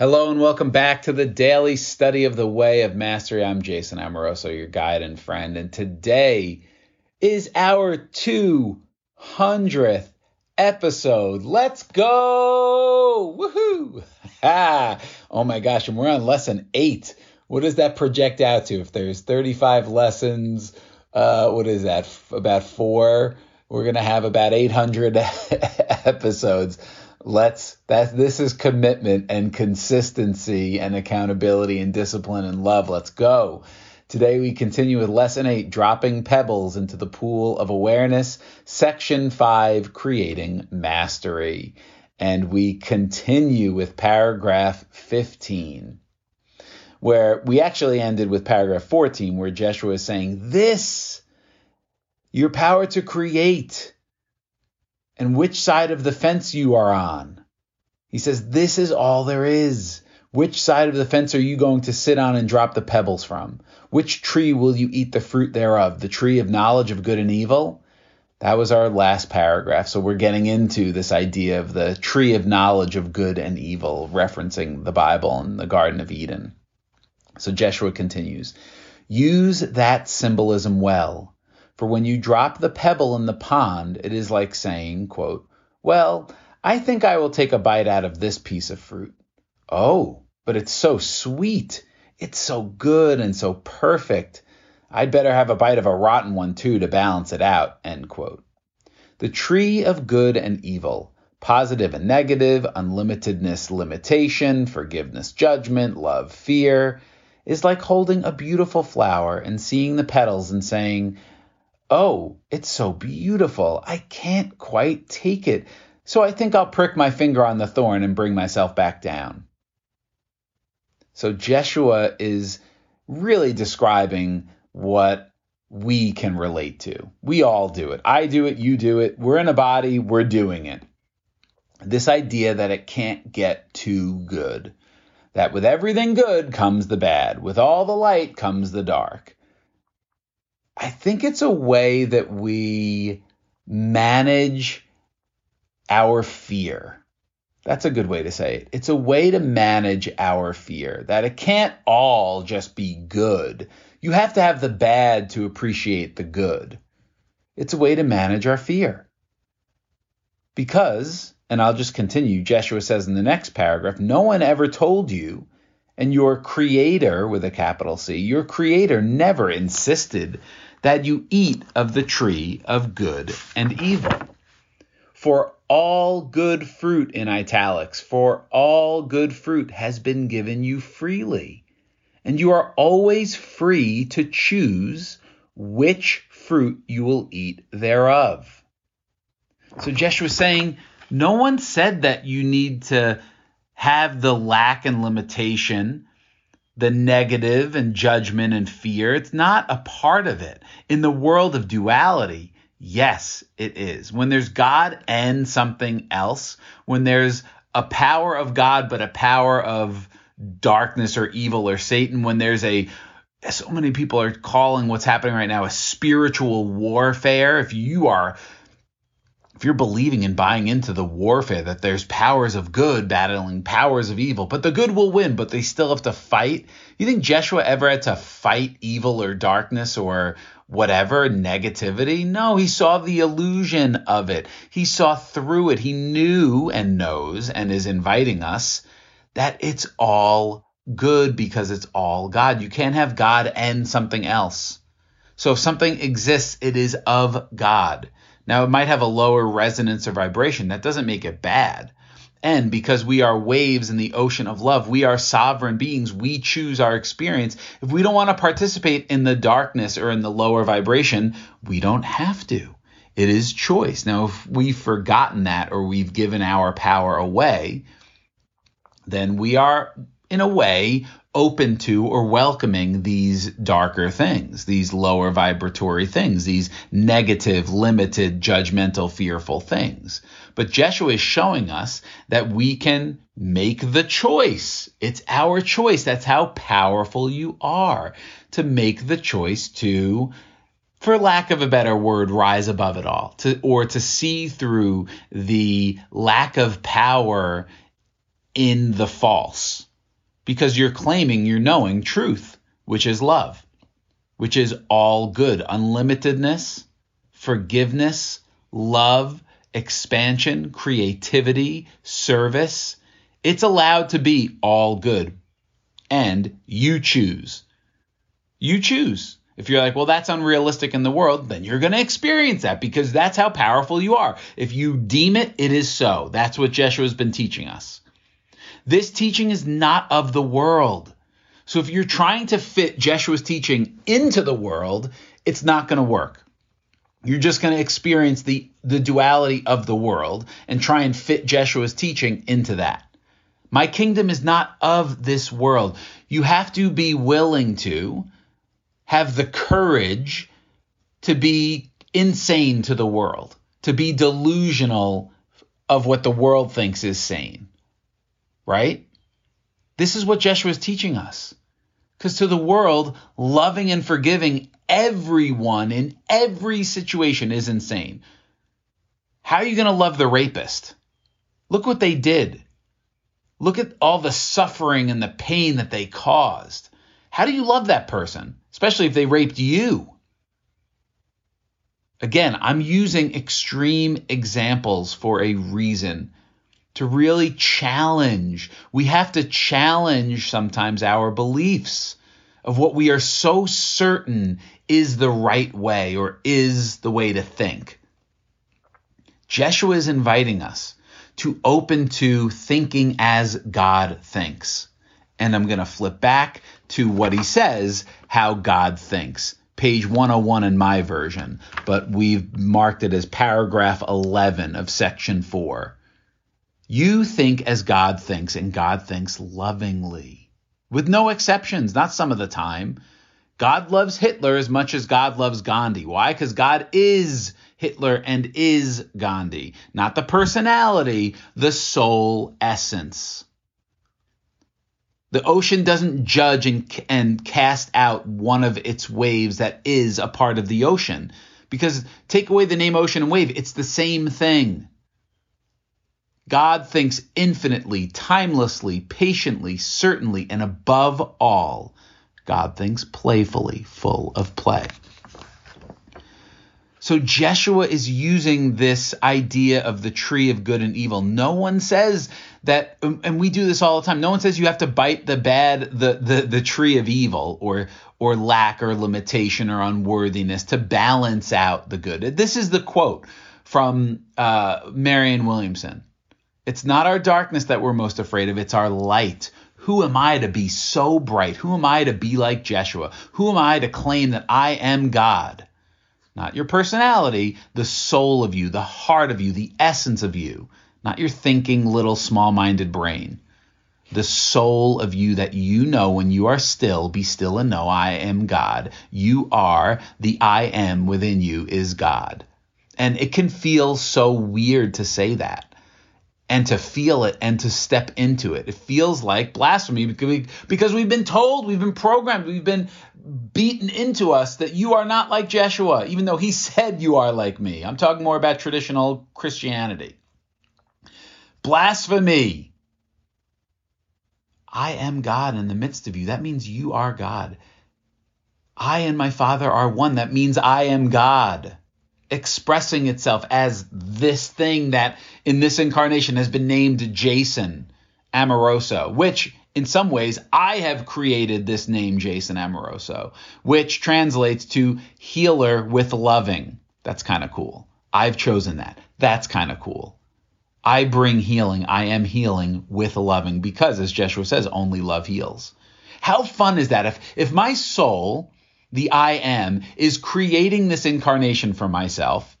Hello and welcome back to the daily study of the way of mastery. I'm Jason Amoroso, your guide and friend, and today is our 200th episode. Let's go! Woohoo! Ha! Oh my gosh, and we're on lesson eight. What does that project out to? If there's 35 lessons, uh, what is that? About four. We're gonna have about 800 episodes let's that this is commitment and consistency and accountability and discipline and love. Let's go. Today we continue with lesson 8 dropping pebbles into the pool of awareness. Section 5 creating mastery. And we continue with paragraph 15 where we actually ended with paragraph 14 where Jeshua is saying this your power to create and which side of the fence you are on. He says, This is all there is. Which side of the fence are you going to sit on and drop the pebbles from? Which tree will you eat the fruit thereof? The tree of knowledge of good and evil? That was our last paragraph. So we're getting into this idea of the tree of knowledge of good and evil, referencing the Bible and the Garden of Eden. So Jeshua continues Use that symbolism well. For when you drop the pebble in the pond, it is like saying, quote, Well, I think I will take a bite out of this piece of fruit. Oh, but it's so sweet. It's so good and so perfect. I'd better have a bite of a rotten one too to balance it out. End quote. The tree of good and evil, positive and negative, unlimitedness, limitation, forgiveness, judgment, love, fear, is like holding a beautiful flower and seeing the petals and saying, Oh, it's so beautiful. I can't quite take it. So I think I'll prick my finger on the thorn and bring myself back down. So Jeshua is really describing what we can relate to. We all do it. I do it, you do it. We're in a body, we're doing it. This idea that it can't get too good. That with everything good comes the bad. With all the light comes the dark. I think it's a way that we manage our fear. That's a good way to say it. It's a way to manage our fear that it can't all just be good. You have to have the bad to appreciate the good. It's a way to manage our fear. Because, and I'll just continue, Jeshua says in the next paragraph, no one ever told you, and your creator, with a capital C, your creator never insisted that you eat of the tree of good and evil. For all good fruit in italics, for all good fruit has been given you freely. And you are always free to choose which fruit you will eat thereof. So Jeshua is saying, no one said that you need to have the lack and limitation the negative and judgment and fear. It's not a part of it. In the world of duality, yes, it is. When there's God and something else, when there's a power of God, but a power of darkness or evil or Satan, when there's a so many people are calling what's happening right now a spiritual warfare. If you are if you're believing and buying into the warfare that there's powers of good battling powers of evil, but the good will win, but they still have to fight. You think Jeshua ever had to fight evil or darkness or whatever negativity? No, he saw the illusion of it. He saw through it. He knew and knows and is inviting us that it's all good because it's all God. You can't have God and something else. So if something exists, it is of God. Now, it might have a lower resonance or vibration. That doesn't make it bad. And because we are waves in the ocean of love, we are sovereign beings. We choose our experience. If we don't want to participate in the darkness or in the lower vibration, we don't have to. It is choice. Now, if we've forgotten that or we've given our power away, then we are, in a way, open to or welcoming these darker things, these lower vibratory things, these negative, limited, judgmental, fearful things. But Jeshua is showing us that we can make the choice. It's our choice. That's how powerful you are to make the choice to for lack of a better word, rise above it all, to, or to see through the lack of power in the false because you're claiming you're knowing truth, which is love, which is all good, unlimitedness, forgiveness, love, expansion, creativity, service. It's allowed to be all good. And you choose. You choose. If you're like, well, that's unrealistic in the world, then you're going to experience that because that's how powerful you are. If you deem it, it is so. That's what Jeshua has been teaching us. This teaching is not of the world. So if you're trying to fit Jeshua's teaching into the world, it's not going to work. You're just going to experience the, the duality of the world and try and fit Jeshua's teaching into that. My kingdom is not of this world. You have to be willing to have the courage to be insane to the world, to be delusional of what the world thinks is sane. Right? This is what Jeshua is teaching us. Because to the world, loving and forgiving everyone in every situation is insane. How are you going to love the rapist? Look what they did. Look at all the suffering and the pain that they caused. How do you love that person, especially if they raped you? Again, I'm using extreme examples for a reason to really challenge. We have to challenge sometimes our beliefs of what we are so certain is the right way or is the way to think. Jeshua is inviting us to open to thinking as God thinks. And I'm going to flip back to what he says, how God thinks. Page 101 in my version, but we've marked it as paragraph 11 of section 4. You think as God thinks, and God thinks lovingly, with no exceptions, not some of the time. God loves Hitler as much as God loves Gandhi. Why? Because God is Hitler and is Gandhi. Not the personality, the soul essence. The ocean doesn't judge and, and cast out one of its waves that is a part of the ocean. Because take away the name ocean and wave, it's the same thing. God thinks infinitely, timelessly, patiently, certainly, and above all, God thinks playfully, full of play. So Jeshua is using this idea of the tree of good and evil. No one says that, um, and we do this all the time. No one says you have to bite the bad, the the the tree of evil, or or lack, or limitation, or unworthiness to balance out the good. This is the quote from uh, Marianne Williamson. It's not our darkness that we're most afraid of; it's our light. Who am I to be so bright? Who am I to be like Jeshua? Who am I to claim that I am God? not your personality, the soul of you, the heart of you, the essence of you, not your thinking little small minded brain. The soul of you that you know when you are still, be still and know I am God. You are the I am within you is God. And it can feel so weird to say that and to feel it and to step into it. It feels like blasphemy because we've been told, we've been programmed, we've been beaten into us that you are not like Jeshua, even though he said you are like me. I'm talking more about traditional Christianity. Blasphemy. I am God in the midst of you. That means you are God. I and my Father are one. That means I am God expressing itself as this thing that in this incarnation has been named Jason Amoroso, which in some ways I have created this name Jason Amoroso, which translates to healer with loving. That's kind of cool. I've chosen that. That's kind of cool. I bring healing. I am healing with loving because, as Jeshua says, only love heals. How fun is that? If, if my soul the I am, is creating this incarnation for myself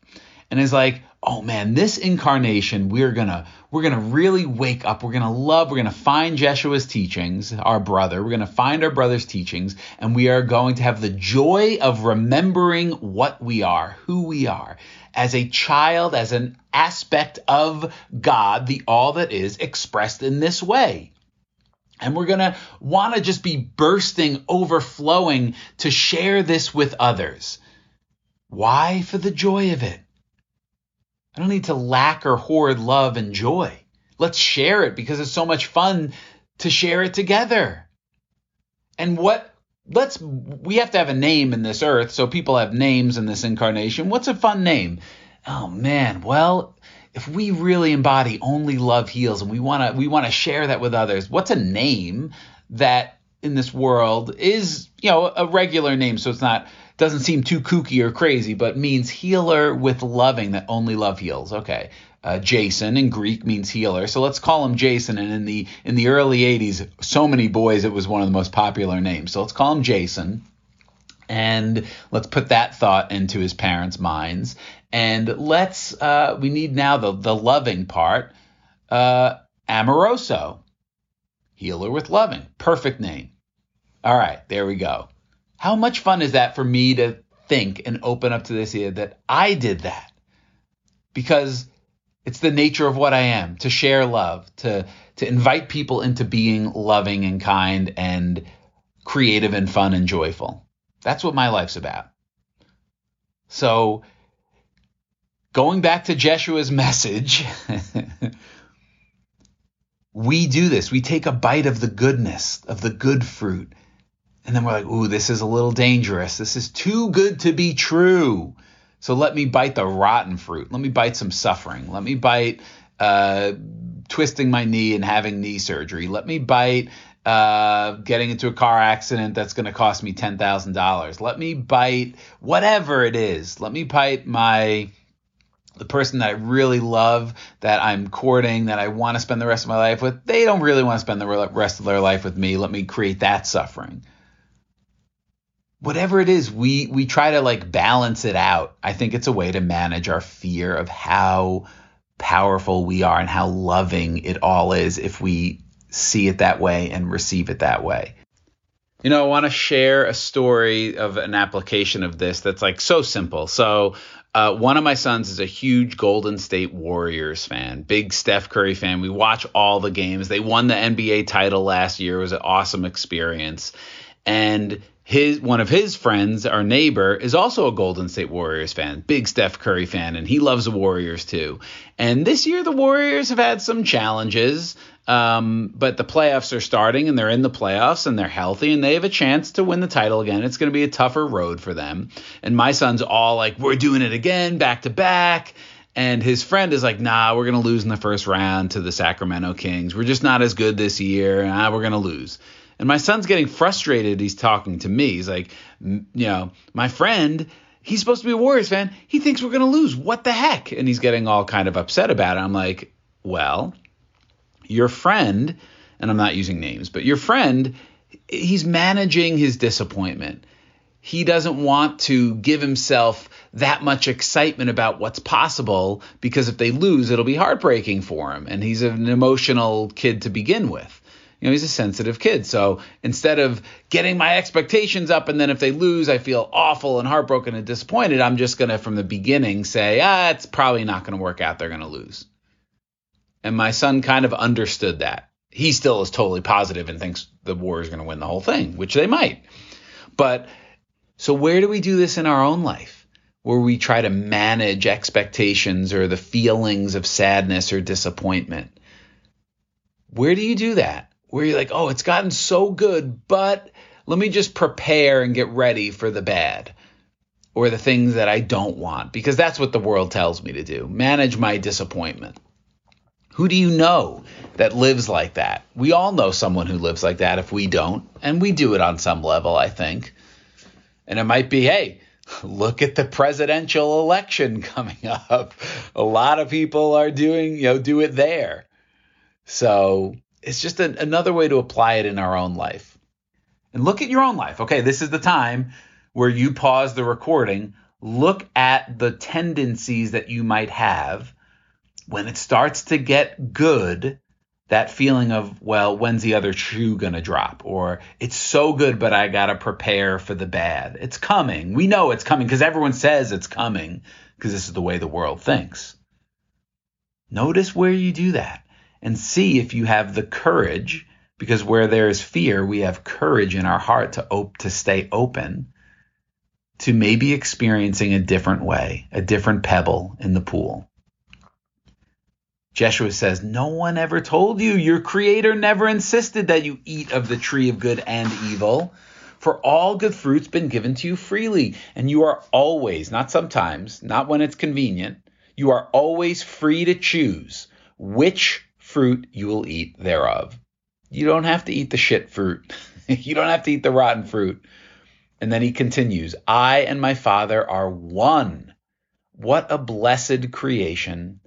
and is like, oh man, this incarnation, we're gonna we're gonna really wake up. We're gonna love. We're gonna find Jeshua's teachings, our brother. We're gonna find our brother's teachings, and we are going to have the joy of remembering what we are, who we are, as a child, as an aspect of God, the all that is expressed in this way. And we're going to want to just be bursting, overflowing to share this with others. Why? For the joy of it. I don't need to lack or hoard love and joy. Let's share it because it's so much fun to share it together. And what let's we have to have a name in this earth, so people have names in this incarnation. What's a fun name? Oh man, well, if we really embody only love heals and we want to we want to share that with others, what's a name that in this world is, you know, a regular name so it's not doesn't seem too kooky or crazy, but means healer with loving that only love heals. Okay. Uh, Jason in Greek means healer, so let's call him Jason. And in the in the early '80s, so many boys, it was one of the most popular names. So let's call him Jason, and let's put that thought into his parents' minds. And let's uh, we need now the the loving part, uh, Amoroso, healer with loving, perfect name. All right, there we go. How much fun is that for me to think and open up to this idea that I did that? Because it's the nature of what I am to share love, to to invite people into being loving and kind and creative and fun and joyful. That's what my life's about. So going back to Jeshua's message, we do this. We take a bite of the goodness, of the good fruit. And then we're like, ooh, this is a little dangerous. This is too good to be true. So let me bite the rotten fruit. Let me bite some suffering. Let me bite uh, twisting my knee and having knee surgery. Let me bite uh, getting into a car accident that's going to cost me $10,000. Let me bite whatever it is. Let me bite my the person that I really love, that I'm courting, that I want to spend the rest of my life with. They don't really want to spend the rest of their life with me. Let me create that suffering whatever it is, we we try to like balance it out. I think it's a way to manage our fear of how powerful we are and how loving it all is if we see it that way and receive it that way. You know, I want to share a story of an application of this that's like so simple. So, uh, one of my sons is a huge Golden State Warriors fan, big Steph Curry fan. We watch all the games. They won the NBA title last year. It was an awesome experience. And his one of his friends, our neighbor, is also a Golden State Warriors fan, big Steph Curry fan, and he loves the Warriors too. And this year, the Warriors have had some challenges, um, but the playoffs are starting, and they're in the playoffs, and they're healthy, and they have a chance to win the title again. It's going to be a tougher road for them. And my son's all like, "We're doing it again, back to back." And his friend is like, nah, we're going to lose in the first round to the Sacramento Kings. We're just not as good this year. Nah, we're going to lose. And my son's getting frustrated. He's talking to me. He's like, you know, my friend, he's supposed to be a Warriors fan. He thinks we're going to lose. What the heck? And he's getting all kind of upset about it. I'm like, well, your friend, and I'm not using names, but your friend, he's managing his disappointment. He doesn't want to give himself that much excitement about what's possible because if they lose, it'll be heartbreaking for him. And he's an emotional kid to begin with you know, he's a sensitive kid. So instead of getting my expectations up and then if they lose, I feel awful and heartbroken and disappointed, I'm just going to, from the beginning, say, ah, it's probably not going to work out. They're going to lose. And my son kind of understood that. He still is totally positive and thinks the Warriors going to win the whole thing, which they might. But so where do we do this in our own life? Where we try to manage expectations or the feelings of sadness or disappointment. Where do you do that? where you're like, oh, it's gotten so good, but let me just prepare and get ready for the bad or the things that I don't want because that's what the world tells me to do. Manage my disappointment. Who do you know that lives like that? We all know someone who lives like that if we don't, and we do it on some level, I think. And it might be, hey, look at the presidential election coming up. A lot of people are doing, you know, do it there. So it's just another way to apply it in our own life. And look at your own life. Okay, this is the time where you pause the recording, look at the tendencies that you might have when it starts to get good. That feeling of, well, when's the other shoe going to drop? Or it's so good, but I got to prepare for the bad. It's coming. We know it's coming because everyone says it's coming because this is the way the world thinks. Notice where you do that and see if you have the courage because where there is fear we have courage in our heart to op- to stay open to maybe experiencing a different way a different pebble in the pool Jeshua says, No one ever told you. Your creator never insisted that you eat of the tree of good and evil. For all good fruit's been given to you freely, and you are always, not sometimes, not when it's convenient, you are always free to choose which fruit you will eat thereof. You don't have to eat the shit fruit. you don't have to eat the rotten fruit. And then he continues, I and my Father are one. What a blessed creation.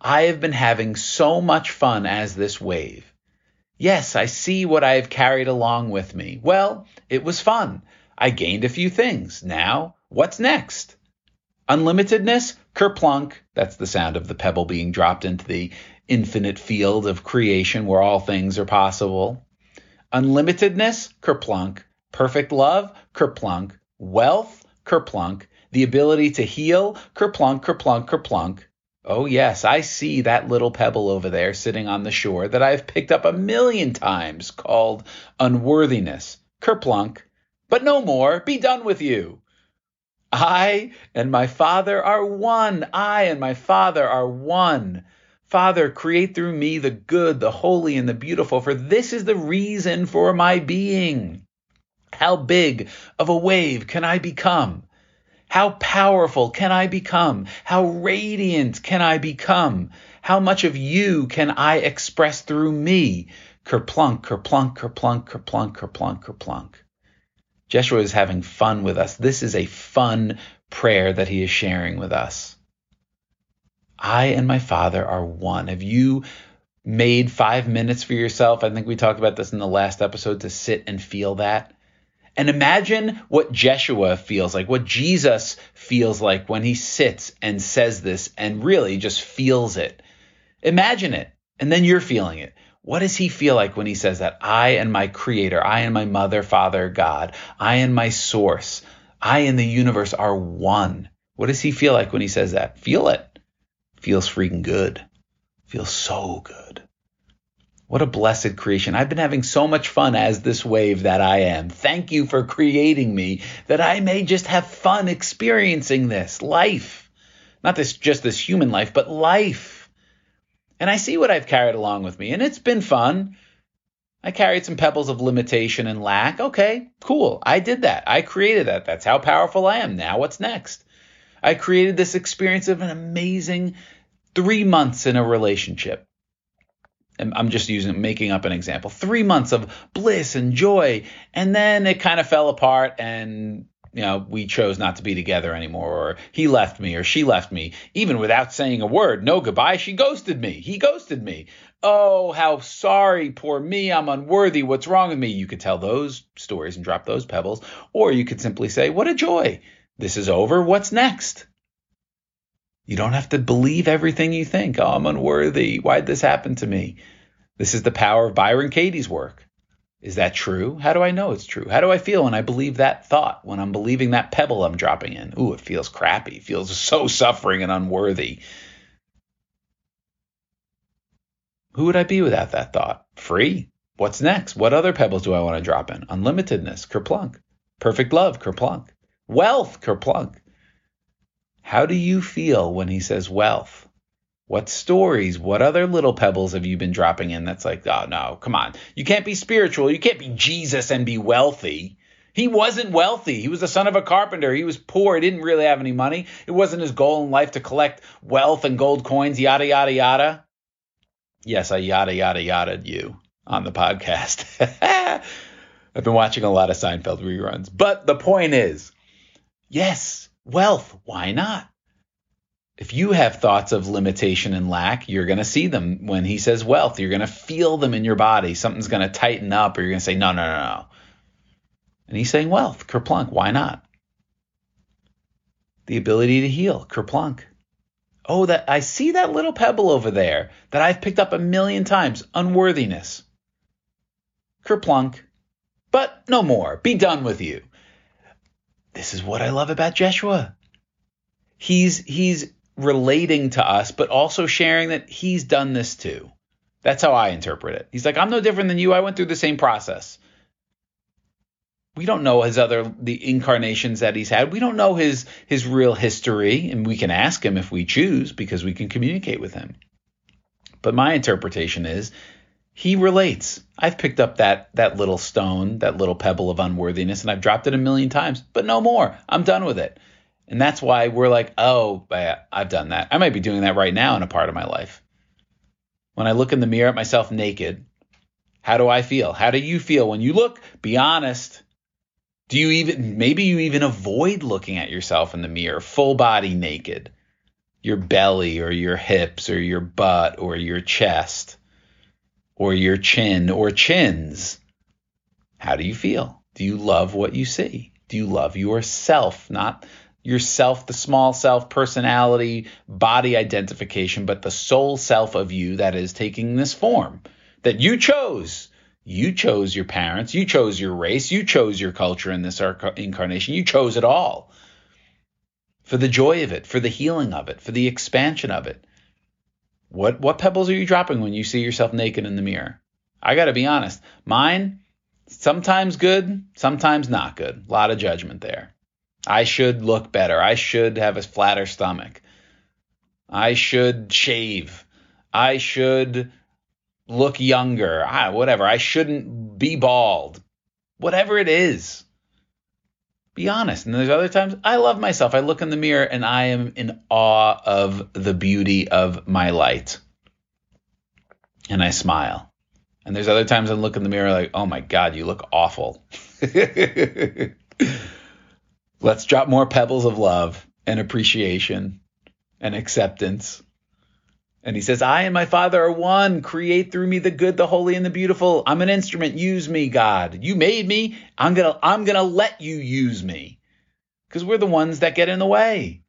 I have been having so much fun as this wave. Yes, I see what I have carried along with me. Well, it was fun. I gained a few things. Now, what's next? Unlimitedness, kerplunk. That's the sound of the pebble being dropped into the infinite field of creation where all things are possible. Unlimitedness, kerplunk. Perfect love, kerplunk. Wealth, kerplunk. The ability to heal, kerplunk, kerplunk, kerplunk. Oh, yes, I see that little pebble over there sitting on the shore that I've picked up a million times called unworthiness. Kerplunk. But no more. Be done with you. I and my Father are one. I and my Father are one. Father, create through me the good, the holy, and the beautiful, for this is the reason for my being. How big of a wave can I become? How powerful can I become? How radiant can I become? How much of you can I express through me? Kerplunk, kerplunk, kerplunk, kerplunk, kerplunk, kerplunk. Jeshua is having fun with us. This is a fun prayer that he is sharing with us. I and my Father are one. Have you made five minutes for yourself? I think we talked about this in the last episode to sit and feel that. And imagine what Jeshua feels like, what Jesus feels like when he sits and says this and really just feels it. Imagine it. And then you're feeling it. What does he feel like when he says that? I and my creator, I and my mother, father, God, I and my source, I and the universe are one. What does he feel like when he says that? Feel it. Feels freaking good. Feels so good. What a blessed creation. I've been having so much fun as this wave that I am. Thank you for creating me that I may just have fun experiencing this life. Not this just this human life, but life. And I see what I've carried along with me, and it's been fun. I carried some pebbles of limitation and lack. Okay, cool. I did that. I created that. That's how powerful I am. Now what's next? I created this experience of an amazing three months in a relationship. I'm just using making up an example. Three months of bliss and joy, and then it kind of fell apart, and you know we chose not to be together anymore, or he left me, or she left me, even without saying a word. No goodbye. She ghosted me. He ghosted me. Oh, how sorry, poor me. I'm unworthy. What's wrong with me? You could tell those stories and drop those pebbles, or you could simply say, "What a joy! This is over. What's next?" You don't have to believe everything you think. Oh, I'm unworthy. Why'd this happen to me? This is the power of Byron Katie's work. Is that true? How do I know it's true? How do I feel when I believe that thought, when I'm believing that pebble I'm dropping in? Ooh, it feels crappy. It feels so suffering and unworthy. Who would I be without that thought? Free. What's next? What other pebbles do I want to drop in? Unlimitedness, kerplunk. Perfect love, kerplunk. Wealth, kerplunk. How do you feel when he says wealth? What stories, what other little pebbles have you been dropping in that's like, oh no, come on. You can't be spiritual. You can't be Jesus and be wealthy. He wasn't wealthy. He was the son of a carpenter. He was poor. He didn't really have any money. It wasn't his goal in life to collect wealth and gold coins, yada, yada, yada. Yes, I yada, yada, yada you on the podcast. I've been watching a lot of Seinfeld reruns. But the point is, yes, Wealth, why not? If you have thoughts of limitation and lack, you're going to see them when he says wealth. You're going to feel them in your body. Something's going to tighten up, or you're going to say, no, no, no, no. And he's saying wealth, kerplunk, why not? The ability to heal, kerplunk. Oh, that I see that little pebble over there that I've picked up a million times, unworthiness. Kerplunk. But no more. Be done with you this is what I love about Jeshua. He's he's relating to us, but also sharing that he's done this too. That's how I interpret it. He's like, I'm no different than you. I went through the same process. We don't know his other the incarnations that he's had. We don't know his his real history, and we can ask him if we choose because we can communicate with him. But my interpretation is he relates. I've picked up that that little stone, that little pebble of unworthiness, and I've dropped it a million times, but no more. I'm done with it. And that's why we're like, oh, I've done that. I might be doing that right now in a part of my life. When I look in the mirror at myself naked, how do I feel? How do you feel when you look? Be honest. Do you even, maybe you even avoid looking at yourself in the mirror, full body naked? Your belly or your hips or your butt or your chest or your chin or chins. How do you feel? Do you love what you see? Do you love yourself? Not yourself, the small self, personality, body identification, but the soul self of you that is taking this form that you chose. You chose your parents, you chose your race, you chose your culture in this incarnation, you chose it all for the joy of it, for the healing of it, for the expansion of it. What what pebbles are you dropping when you see yourself naked in the mirror? I got to be honest. Mine sometimes good, sometimes not good. A lot of judgment there. I should look better. I should have a flatter stomach. I should shave. I should look younger. I, whatever. I shouldn't be bald. Whatever it is. Be honest. And there's other times I love myself. I look in the mirror and I am in awe of the beauty of my light. And I smile. And there's other times I look in the mirror like, oh my God, you look awful. Let's drop more pebbles of love and appreciation and acceptance and he says, I and my Father are one. Create through me the good, the holy, and the beautiful. I'm an instrument. Use me, God. You made me. I'm gonna I'm gonna let you use me. Because we're the ones that get in the way.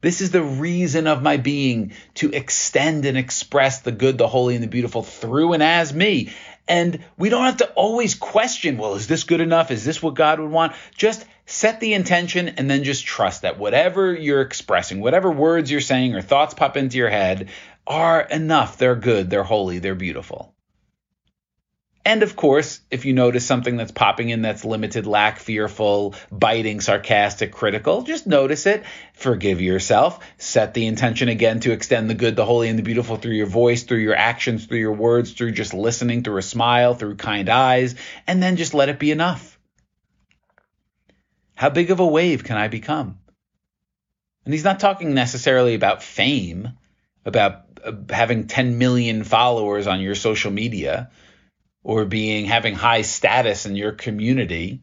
This is the reason of my being to extend and express the good, the holy, and the beautiful through and as me. And we don't have to always question, well, is this good enough? Is this what God would want? Just set the intention and then just trust that whatever you're expressing, whatever words you're saying or thoughts pop into your head, are enough. They're good, they're holy, they're beautiful. And of course, if you notice something that's popping in that's limited, lack, fearful, biting, sarcastic, critical, just notice it, forgive yourself, set the intention again to extend the good, the holy, and the beautiful through your voice, through your actions, through your words, through just listening, through a smile, through kind eyes, and then just let it be enough. How big of a wave can I become? And he's not talking necessarily about fame, about uh, having 10 million followers on your social media or being having high status in your community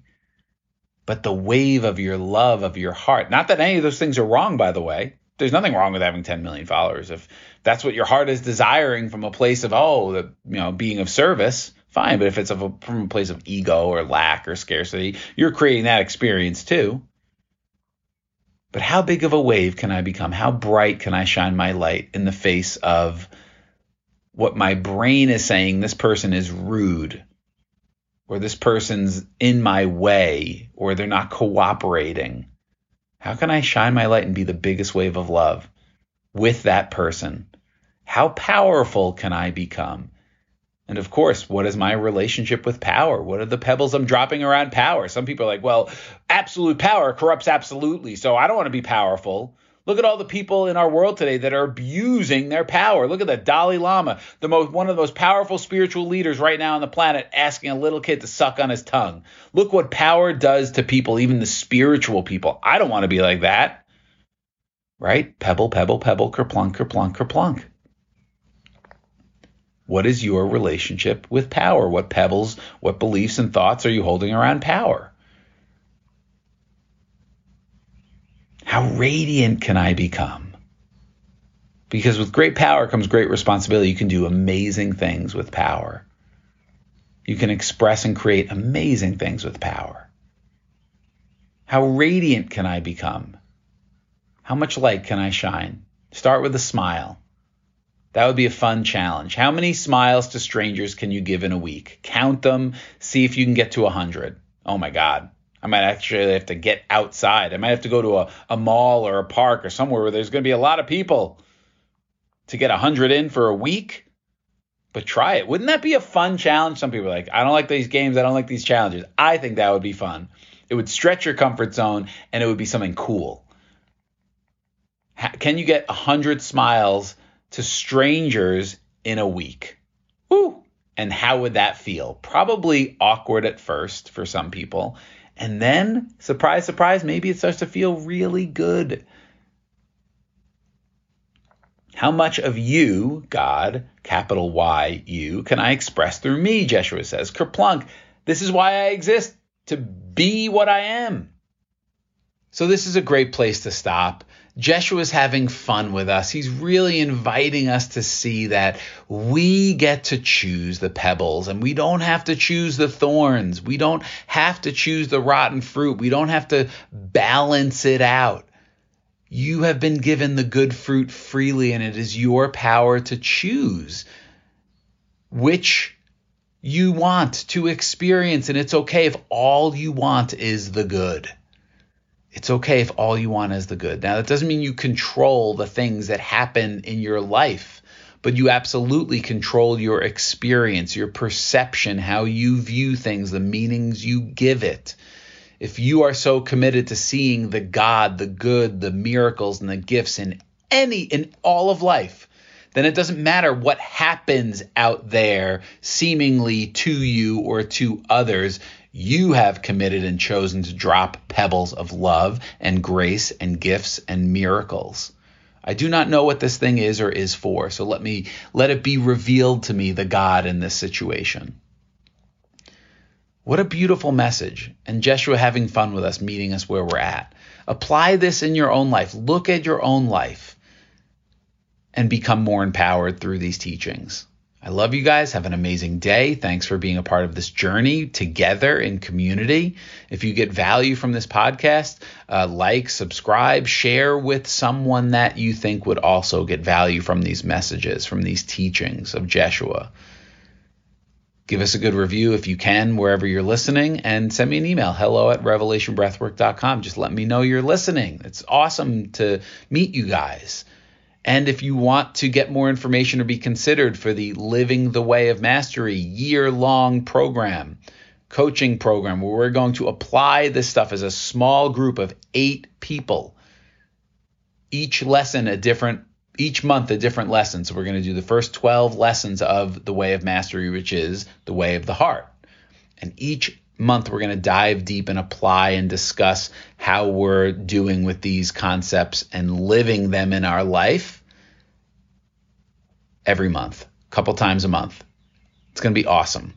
but the wave of your love of your heart. Not that any of those things are wrong by the way. There's nothing wrong with having 10 million followers. If that's what your heart is desiring from a place of oh the, you know being of service fine. But if it's a, from a place of ego or lack or scarcity you're creating that experience too but how big of a wave can I become? How bright can I shine my light in the face of what my brain is saying this person is rude or this person's in my way or they're not cooperating? How can I shine my light and be the biggest wave of love with that person? How powerful can I become? And of course, what is my relationship with power? What are the pebbles I'm dropping around power? Some people are like, well, absolute power corrupts absolutely. So I don't want to be powerful. Look at all the people in our world today that are abusing their power. Look at the Dalai Lama, the most one of the most powerful spiritual leaders right now on the planet, asking a little kid to suck on his tongue. Look what power does to people, even the spiritual people. I don't want to be like that. Right? Pebble, pebble, pebble, kerplunk, kerplunk, kerplunk. What is your relationship with power? What pebbles, what beliefs and thoughts are you holding around power? How radiant can I become? Because with great power comes great responsibility. You can do amazing things with power. You can express and create amazing things with power. How radiant can I become? How much light can I shine? Start with a smile. That would be a fun challenge. How many smiles to strangers can you give in a week? Count them, see if you can get to 100. Oh my God. I might actually have to get outside. I might have to go to a, a mall or a park or somewhere where there's going to be a lot of people to get 100 in for a week. But try it. Wouldn't that be a fun challenge? Some people are like, I don't like these games. I don't like these challenges. I think that would be fun. It would stretch your comfort zone and it would be something cool. Can you get 100 smiles to strangers in a week. Woo! And how would that feel? Probably awkward at first for some people. And then, surprise, surprise, maybe it starts to feel really good. How much of you, God, capital Y, you, can I express through me? Jeshua says. Kerplunk, this is why I exist, to be what I am. So, this is a great place to stop. Jeshua's having fun with us. He's really inviting us to see that we get to choose the pebbles and we don't have to choose the thorns. We don't have to choose the rotten fruit. We don't have to balance it out. You have been given the good fruit freely, and it is your power to choose which you want to experience. And it's okay if all you want is the good. It's okay if all you want is the good. Now, that doesn't mean you control the things that happen in your life, but you absolutely control your experience, your perception, how you view things, the meanings you give it if you are so committed to seeing the God, the good, the miracles, and the gifts in any, in all of life, then it doesn't matter what happens out there seemingly to you or to others. You have committed and chosen to drop pebbles of love and grace and gifts and miracles. I do not know what this thing is or is for, so let me let it be revealed to me the God in this situation. What a beautiful message. And Jeshua having fun with us, meeting us where we're at. Apply this in your own life. Look at your own life and become more empowered through these teachings. I love you guys. Have an amazing day. Thanks for being a part of this journey together in community. If you get value from this podcast, uh, like, subscribe, share with someone that you think would also get value from these messages, from these teachings of Jeshua. Give us a good review if you can, wherever you're listening, and send me an email hello at revelationbreathwork.com. Just let me know you're listening. It's awesome to meet you guys. And if you want to get more information or be considered for the Living the Way of Mastery year long program, coaching program, where we're going to apply this stuff as a small group of eight people, each lesson a different each month a different lesson. So we're going to do the first 12 lessons of the way of mastery, which is the way of the heart. And each month we're going to dive deep and apply and discuss how we're doing with these concepts and living them in our life every month, a couple times a month. It's going to be awesome.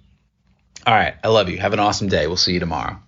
All right. I love you. Have an awesome day. We'll see you tomorrow.